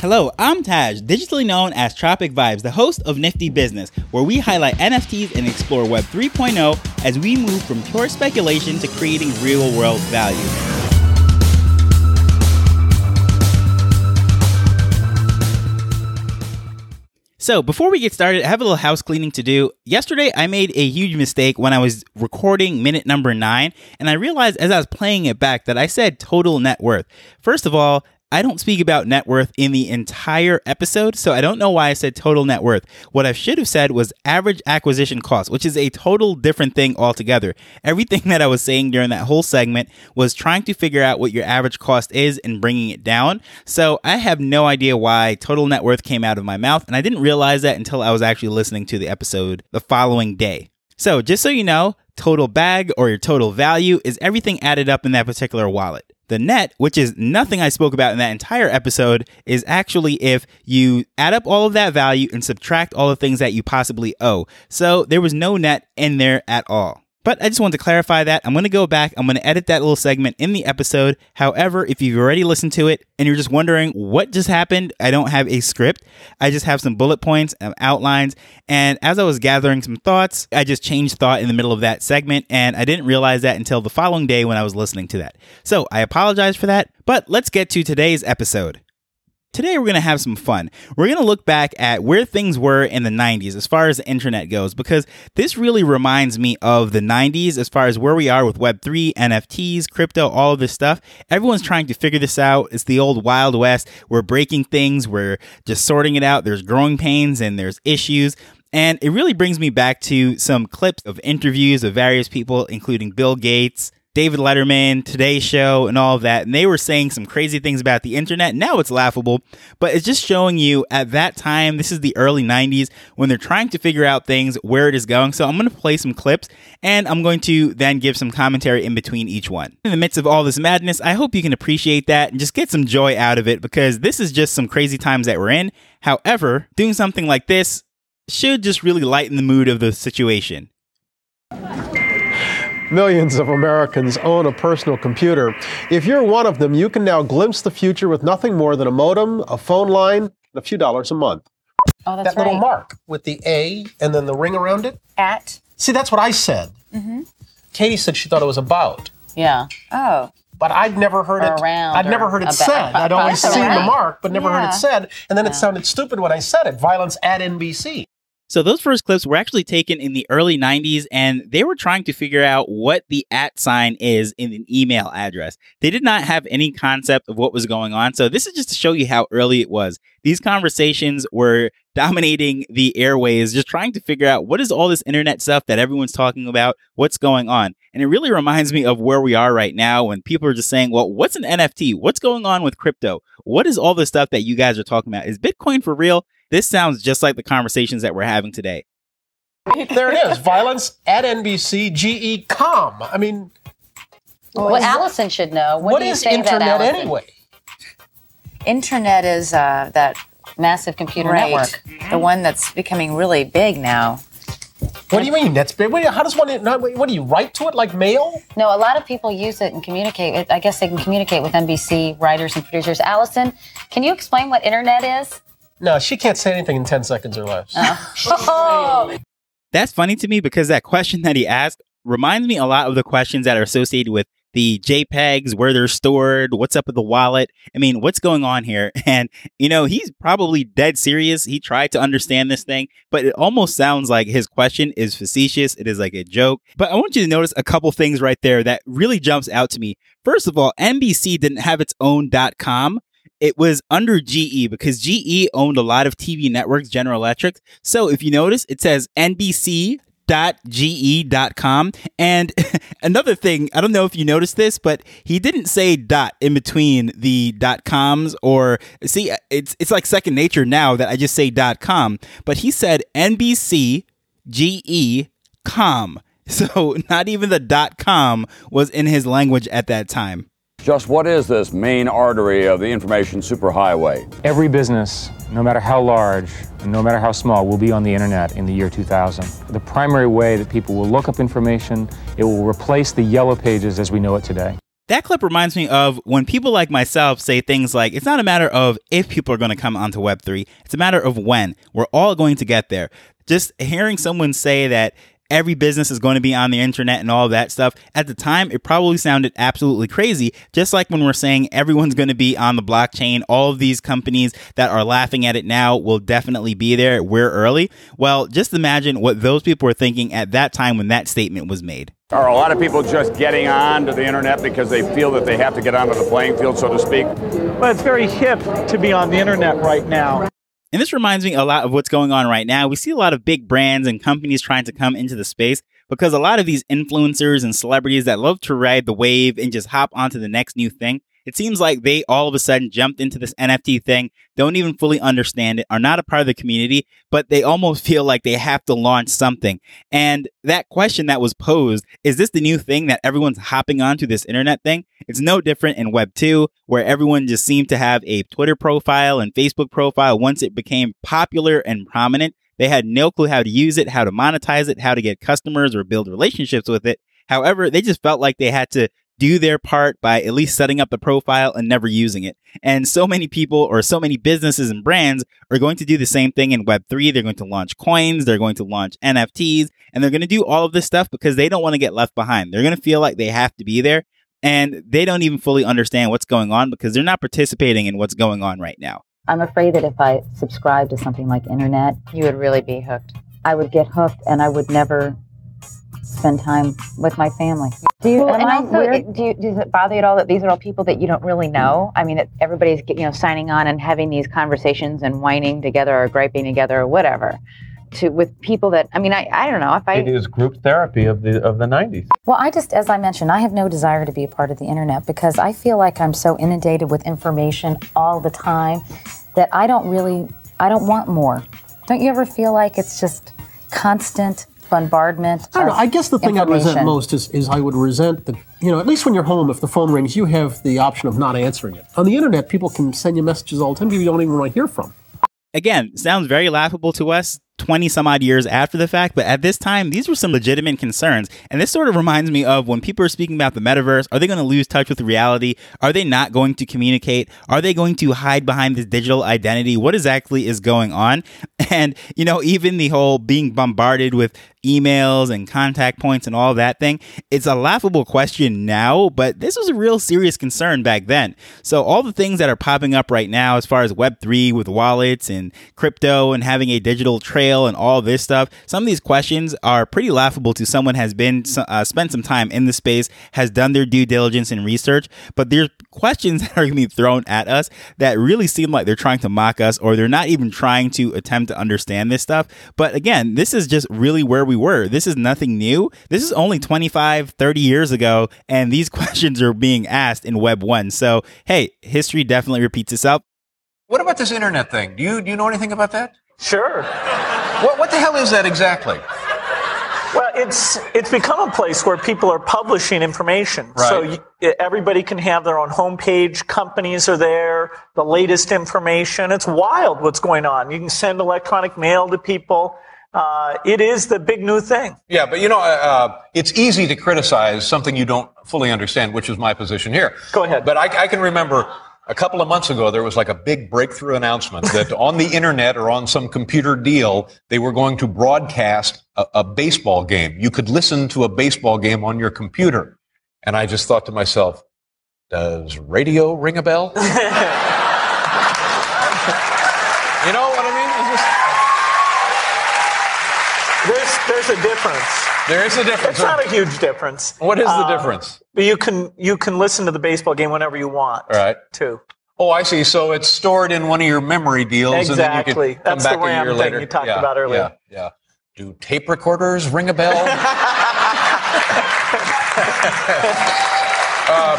Hello, I'm Taj, digitally known as Tropic Vibes, the host of Nifty Business, where we highlight NFTs and explore Web 3.0 as we move from pure speculation to creating real world value. So, before we get started, I have a little house cleaning to do. Yesterday, I made a huge mistake when I was recording minute number nine, and I realized as I was playing it back that I said total net worth. First of all, I don't speak about net worth in the entire episode, so I don't know why I said total net worth. What I should have said was average acquisition cost, which is a total different thing altogether. Everything that I was saying during that whole segment was trying to figure out what your average cost is and bringing it down. So I have no idea why total net worth came out of my mouth, and I didn't realize that until I was actually listening to the episode the following day. So just so you know, total bag or your total value is everything added up in that particular wallet. The net, which is nothing I spoke about in that entire episode, is actually if you add up all of that value and subtract all the things that you possibly owe. So there was no net in there at all. But I just wanted to clarify that. I'm going to go back. I'm going to edit that little segment in the episode. However, if you've already listened to it and you're just wondering what just happened, I don't have a script. I just have some bullet points and outlines. And as I was gathering some thoughts, I just changed thought in the middle of that segment. And I didn't realize that until the following day when I was listening to that. So I apologize for that. But let's get to today's episode. Today, we're going to have some fun. We're going to look back at where things were in the 90s as far as the internet goes, because this really reminds me of the 90s as far as where we are with Web3, NFTs, crypto, all of this stuff. Everyone's trying to figure this out. It's the old Wild West. We're breaking things, we're just sorting it out. There's growing pains and there's issues. And it really brings me back to some clips of interviews of various people, including Bill Gates, David Letterman, Today Show, and all of that. And they were saying some crazy things about the internet. Now it's laughable, but it's just showing you at that time, this is the early 90s, when they're trying to figure out things, where it is going. So I'm going to play some clips and I'm going to then give some commentary in between each one. In the midst of all this madness, I hope you can appreciate that and just get some joy out of it because this is just some crazy times that we're in. However, doing something like this should just really lighten the mood of the situation. Millions of Americans own a personal computer. If you're one of them, you can now glimpse the future with nothing more than a modem, a phone line, and a few dollars a month. Oh, that's that little mark with the A and then the ring around it. At. See, that's what I said. Mm-hmm. Katie said she thought it was about, Yeah. Oh. but I'd never heard it. Around I'd never heard it about- said. I'd always seen the mark, but never heard it said. And then it sounded stupid when I said it. Violence at NBC. So those first clips were actually taken in the early 90s and they were trying to figure out what the at sign is in an email address. They did not have any concept of what was going on. So this is just to show you how early it was. These conversations were dominating the airways, just trying to figure out what is all this internet stuff that everyone's talking about, what's going on. And it really reminds me of where we are right now when people are just saying, well, what's an NFT? What's going on with crypto? What is all this stuff that you guys are talking about? Is Bitcoin for real? This sounds just like the conversations that we're having today. There it is. Violence at NBC. GE com. I mean, Well, Allison should know. What, what do you is say to that, internet anyway? Internet is uh, that Massive computer right, network. the one that's becoming really big now. What do you mean? That's big. What, how does one? What do you write to it like mail? No, a lot of people use it and communicate. with- I guess they can communicate with NBC writers and producers. Allison, can you explain what internet is? No, she can't say anything in ten seconds or less. Oh, That's funny to me because that question that he asked reminds me a lot of the questions that are associated with the JPEGs, where they're stored, what's up with the wallet. I mean, what's going on here? And, you know, he's probably dead serious. He tried to understand this thing, but it almost sounds like his question is facetious. It is like a joke. But I want you to notice a couple things right there that really jumps out to me. First of all, NBC didn't have its own .com it was under GE because GE owned a lot of TV networks, General Electric. So if you notice, it says NBC.ge.com. And another thing, I don't know if you noticed this, but he didn't say dot in between the dot coms or see, it's it's like second nature now that I just say dot com. But he said NBC GE com. So not even the dot com was in his language at that time. Just what is this main artery of the information superhighway? Every business, no matter how large and no matter how small, will be on the internet in the year 2000. The primary way that people will look up information, it will replace the yellow pages as we know it today. That clip reminds me of when people like myself say things like, it's not a matter of if people are going to come onto Web3, it's a matter of when. We're all going to get there. Just hearing someone say that every business is going to be on the internet and all of that stuff. At the time, it probably sounded absolutely crazy. Just like when we're saying everyone's going to be on the blockchain, all of these companies that are laughing at it now will definitely be there. We're early. Well, just imagine what those people were thinking at that time when that statement was made. Are a lot of people just getting on to the internet because they feel that they have to get onto the playing field, so to speak? Well, it's very hip to be on the internet right now. And this reminds me a lot of what's going on right now. We see a lot of big brands and companies trying to come into the space because a lot of these influencers and celebrities that love to ride the wave and just hop onto the next new thing it seems like they all of a sudden jumped into this NFT thing, don't even fully understand it, are not a part of the community, but they almost feel like they have to launch something. And that question that was posed is this the new thing that everyone's hopping onto this internet thing? It's no different in Web 2, where everyone just seemed to have a Twitter profile and Facebook profile once it became popular and prominent. They had no clue how to use it, how to monetize it, how to get customers or build relationships with it. However, they just felt like they had to do their part by at least setting up the profile and never using it. And so many people or so many businesses and brands are going to do the same thing in Web3. They're going to launch coins, they're going to launch NFTs, and they're going to do all of this stuff because they don't want to get left behind. They're going to feel like they have to be there. And they don't even fully understand what's going on because they're not participating in what's going on right now. I'm afraid that if I subscribed to something like internet, You would really be hooked. I would get hooked and I would never spend time with my family. Do you? Well, and also, it, do you, does it bother you at all that these are all people that you don't really know? I mean, that everybody's get- you know signing on and having these conversations and whining together or griping together or whatever, to with people that I mean, I, I don't know if I. It is group therapy of the of the 90s. Well, I just, as I mentioned, I have no desire to be a part of the internet because I feel like I'm so inundated with information all the time that I don't really, I don't want more. Don't you ever feel like it's just constant bombardment? I don't know. I guess the thing I'd resent most is, is I would resent that, you know, at least when you're home, if the phone rings, you have the option of not answering it. On the internet, people can send you messages all the time people you don't even want to hear from. Again, sounds very laughable to us 20 some odd years after the fact, but at this time, these were some legitimate concerns. And this sort of reminds me of when people are speaking about the metaverse are they going to lose touch with reality? Are they not going to communicate? Are they going to hide behind this digital identity? What exactly is going on? And, you know, even the whole being bombarded with emails and contact points and all that thing, it's a laughable question now, but this was a real serious concern back then. So, all the things that are popping up right now, as far as Web3 with wallets and crypto and having a digital trail and all this stuff, some of these questions are pretty laughable to someone has been uh, spent some time in the space, has done their due diligence and research. But there's questions that are going to be thrown at us that really seem like they're trying to mock us or they're not even trying to attempt to understand this stuff. But again, this is just really where we were. This is nothing new. This is only 25, 30 years ago, and these questions are being asked in Web 1. So, hey, history definitely repeats itself. What about this internet thing? Do you do you know anything about that? Sure. What what the hell is that exactly? It's it's become a place where people are publishing information. So you, everybody can have their own homepage. Companies are there. The latest information. It's wild what's going on. You can send electronic mail to people. Uh, it is the big new thing. Yeah, but you know, uh, uh, it's easy to criticize something you don't fully understand, which is my position here. Go ahead. But I, I can remember a couple of months ago there was like a big breakthrough announcement that on the internet or on some computer deal they were going to broadcast a, a baseball game. You could listen to a baseball game on your computer, and I just thought to myself, does radio ring a bell? you know what I mean? Just- There's there's a difference. there is a difference. It's not a huge difference. What is the Uh, difference? But you can you can listen to the baseball game whenever you want. All right. Too. Oh, I see. So it's stored in one of your memory deals, and Exactly. can come That's the RAM thing later. you talked Yeah, about earlier. Yeah, yeah. Do tape recorders ring a bell? Um,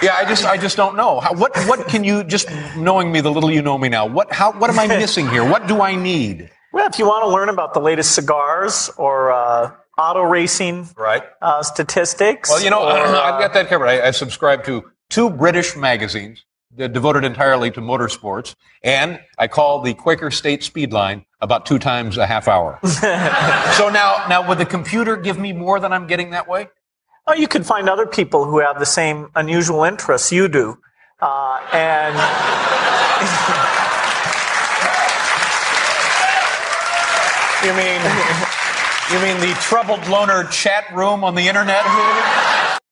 yeah, I just, I just don't know. How, what, what can you just knowing me, the little you know me now? What, how, what am I missing here? What do I need? Well, if you want to learn about the latest cigars or uh, auto racing Right. uh, statistics, Well, you know, or, I've got that covered. I, I subscribe to two British magazines devoted entirely to motorsports, and I call the Quaker State Speedline about two times a half hour. so now, now would the computer give me more than I'm getting that way? Oh, you can find other people who have the same unusual interests you do. Uh, and You mean you mean the troubled loner chat room on the internet?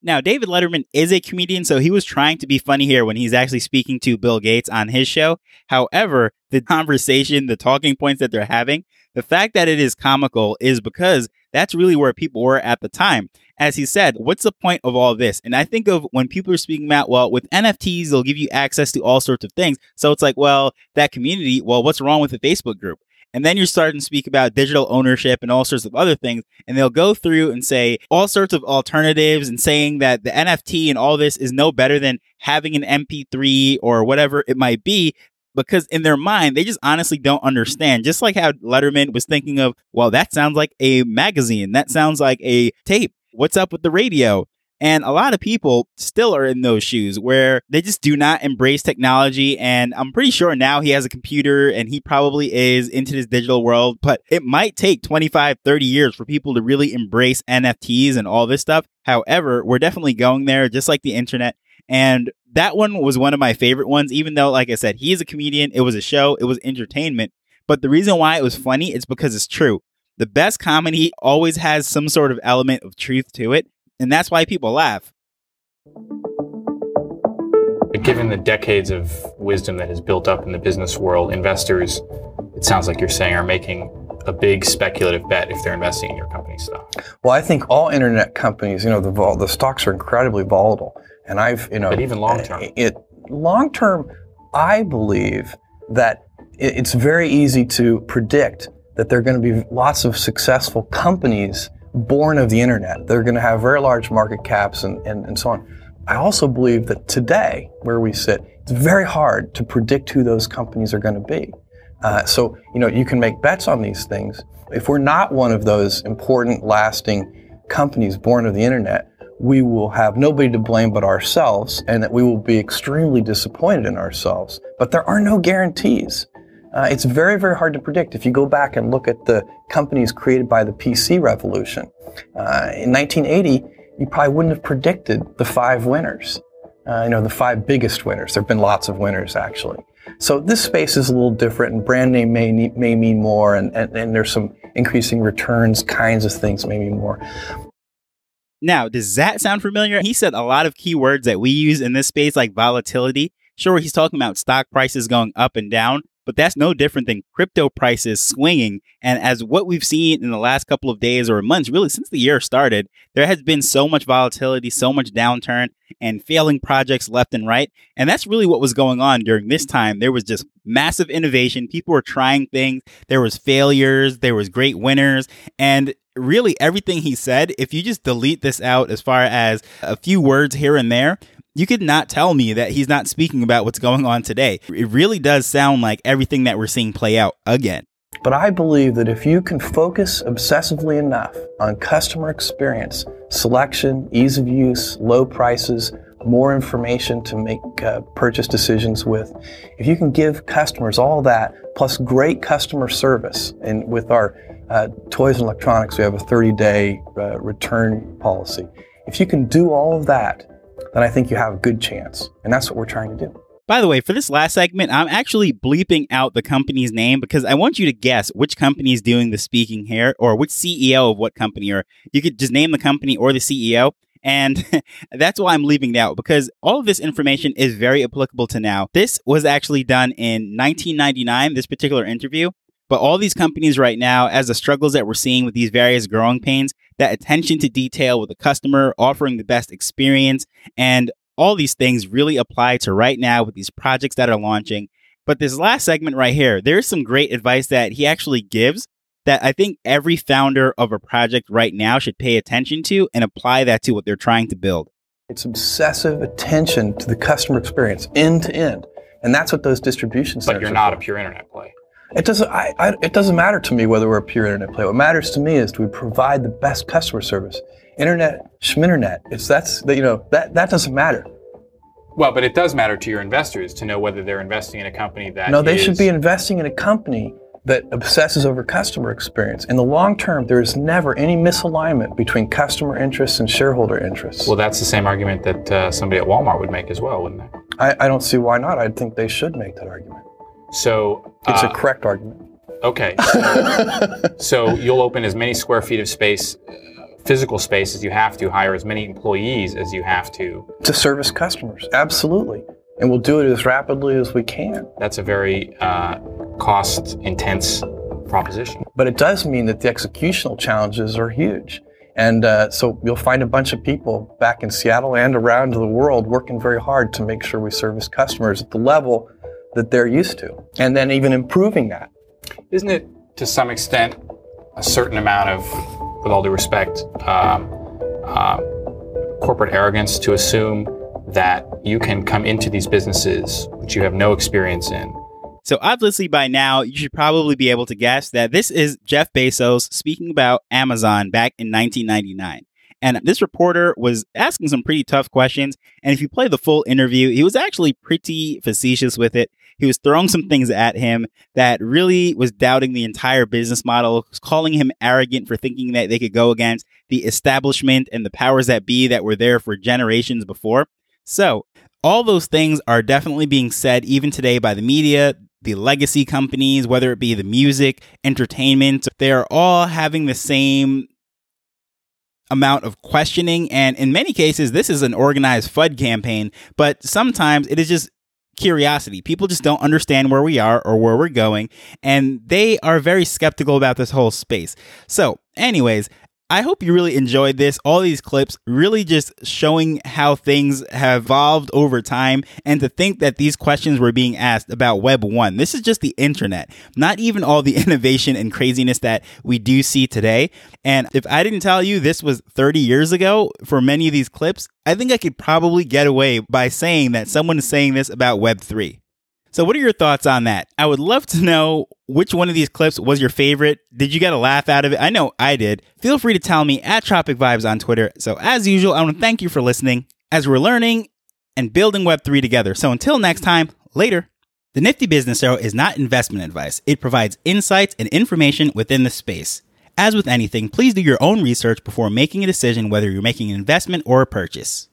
Now, David Letterman is a comedian, so he was trying to be funny here when he's actually speaking to Bill Gates on his show. However, the conversation, the talking points that they're having, the fact that it is comical is because that's really where people were at the time. As he said, what's the point of all this? And I think of when people are speaking about, well, with NFTs, they'll give you access to all sorts of things. So it's like, well, that community, well, what's wrong with the Facebook group? And then you're starting to speak about digital ownership and all sorts of other things. And they'll go through and say all sorts of alternatives and saying that the NFT and all this is no better than having an MP3 or whatever it might be. Because in their mind, they just honestly don't understand. Just like how Letterman was thinking of, well, that sounds like a magazine. That sounds like a tape. What's up with the radio? And a lot of people still are in those shoes where they just do not embrace technology. And I'm pretty sure now he has a computer and he probably is into this digital world, but it might take 25, 30 years for people to really embrace NFTs and all this stuff. However, we're definitely going there, just like the internet. And that one was one of my favorite ones, even though, like I said, he is a comedian. It was a show, it was entertainment. But the reason why it was funny is because it's true. The best comedy always has some sort of element of truth to it. And that's why people laugh. Given the decades of wisdom that has built up in the business world, investors, it sounds like you're saying, are making a big speculative bet if they're investing in your company stock. Well, I think all internet companies, you know, the vol- the stocks are incredibly volatile, and I've, you know, But even long term. it long term, I believe that it's very easy to predict that there are going to be lots of successful companies born of the internet. They're going to have very large market caps and, and, and so on. I also believe that today, where we sit, it's very hard to predict who those companies are going to be. Uh, so, you know, you can make bets on these things. If we're not one of those important, lasting companies born of the internet, we will have nobody to blame but ourselves, and that we will be extremely disappointed in ourselves. But there are no guarantees. Uh, it's very, very hard to predict. If you go back and look at the companies created by the PC revolution, uh, in 1980, you probably wouldn't have predicted the five winners. Uh, you know, the five biggest winners. There have been lots of winners, actually. So this space is a little different, and brand name may may mean more, and, and, and there's some increasing returns kinds of things may mean more. Now, does that sound familiar? He said a lot of keywords that we use in this space, like volatility. Sure, he's talking about stock prices going up and down, but that's no different than crypto prices swinging. And as what we've seen in the last couple of days or months, really since the year started, there has been so much volatility, so much downturn, and failing projects left and right. And that's really what was going on during this time. There was just massive innovation. People were trying things. There was failures. There was great winners. And really everything he said, if you just delete this out as far as a few words here and there, you could not tell me that he's not speaking about what's going on today. It really does sound like everything that we're seeing play out again. But I believe that if you can focus obsessively enough on customer experience, selection, ease of use, low prices, more information to make uh, purchase decisions with, if you can give customers all that plus great customer service, and with our uh, toys and electronics, we have a 30 day uh, return policy. If you can do all of that, then I think you have a good chance. And that's what we're trying to do. By the way, for this last segment, I'm actually bleeping out the company's name because I want you to guess which company is doing the speaking here or which CEO of what company, or you could just name the company or the CEO. And that's why I'm leaving out because all of this information is very applicable to now. This was actually done in 1999, this particular interview. But all these companies right now, as the struggles that we're seeing with these various growing pains, that attention to detail with the customer, offering the best experience, and all these things really apply to right now with these projects that are launching. But this last segment right here, there's some great advice that he actually gives that I think every founder of a project right now should pay attention to and apply that to what they're trying to build. It's obsessive attention to the customer experience, end to end. And that's what those distribution centers But you're are not for. a pure internet play. It doesn't. I, I, it doesn't matter to me whether we're a pure internet play. What matters to me is do we provide the best customer service. Internet, schminternet. It's that's that you know that that doesn't matter. Well, but it does matter to your investors to know whether they're investing in a company that no, they is- should be investing in a company that obsesses over customer experience. In the long term, there is never any misalignment between customer interests and shareholder interests. Well, that's the same argument that uh, somebody at Walmart would make as well, wouldn't it? I, I don't see why not. I think they should make that argument. So It's uh, a correct argument. Okay. So, so you'll open as many square feet of space, uh, physical space as you have to, hire as many employees as you have to. To service customers, absolutely. And we'll do it as rapidly as we can. That's a very uh, cost intense proposition. But it does mean that the executional challenges are huge. And uh, so you'll find a bunch of people back in Seattle and around the world working very hard to make sure we service customers at the level that they're used to. And then even improving that. Isn't it to some extent a certain amount of, with all due respect, um, um, corporate arrogance to assume that you can come into these businesses which you have no experience in So obviously by now you should probably be able to guess that this is Jeff Bezos speaking about Amazon back in 1999. And this reporter was asking some pretty tough questions. And if you play the full interview, he was actually pretty facetious with it. He was throwing some things at him that really was doubting the entire business model, calling him arrogant for thinking that they could go against the establishment and the powers that be that were there for generations before. So, all those things are definitely being said even today by the media, the legacy companies, whether it be the music, entertainment, they are all having the same amount of questioning. And in many cases, this is an organized FUD campaign, but sometimes it is just curiosity. People just don't understand where we are or where we're going, and they are very skeptical about this whole space. So, anyways, I hope you really enjoyed this. All these clips really just showing how things have evolved over time and to think that these questions were being asked about Web 1. This is just the internet, not even all the innovation and craziness that we do see today. And if I didn't tell you this was 30 years ago for many of these clips, I think I could probably get away by saying that someone is saying this about Web 3. So, what are your thoughts on that? I would love to know which one of these clips was your favorite. Did you get a laugh out of it? I know I did. Feel free to tell me at Tropic Vibes on Twitter. So, as usual, I want to thank you for listening as we're learning and building Web3 together. So, until next time, later. The Nifty Business Arrow is not investment advice, it provides insights and information within the space. As with anything, please do your own research before making a decision whether you're making an investment or a purchase.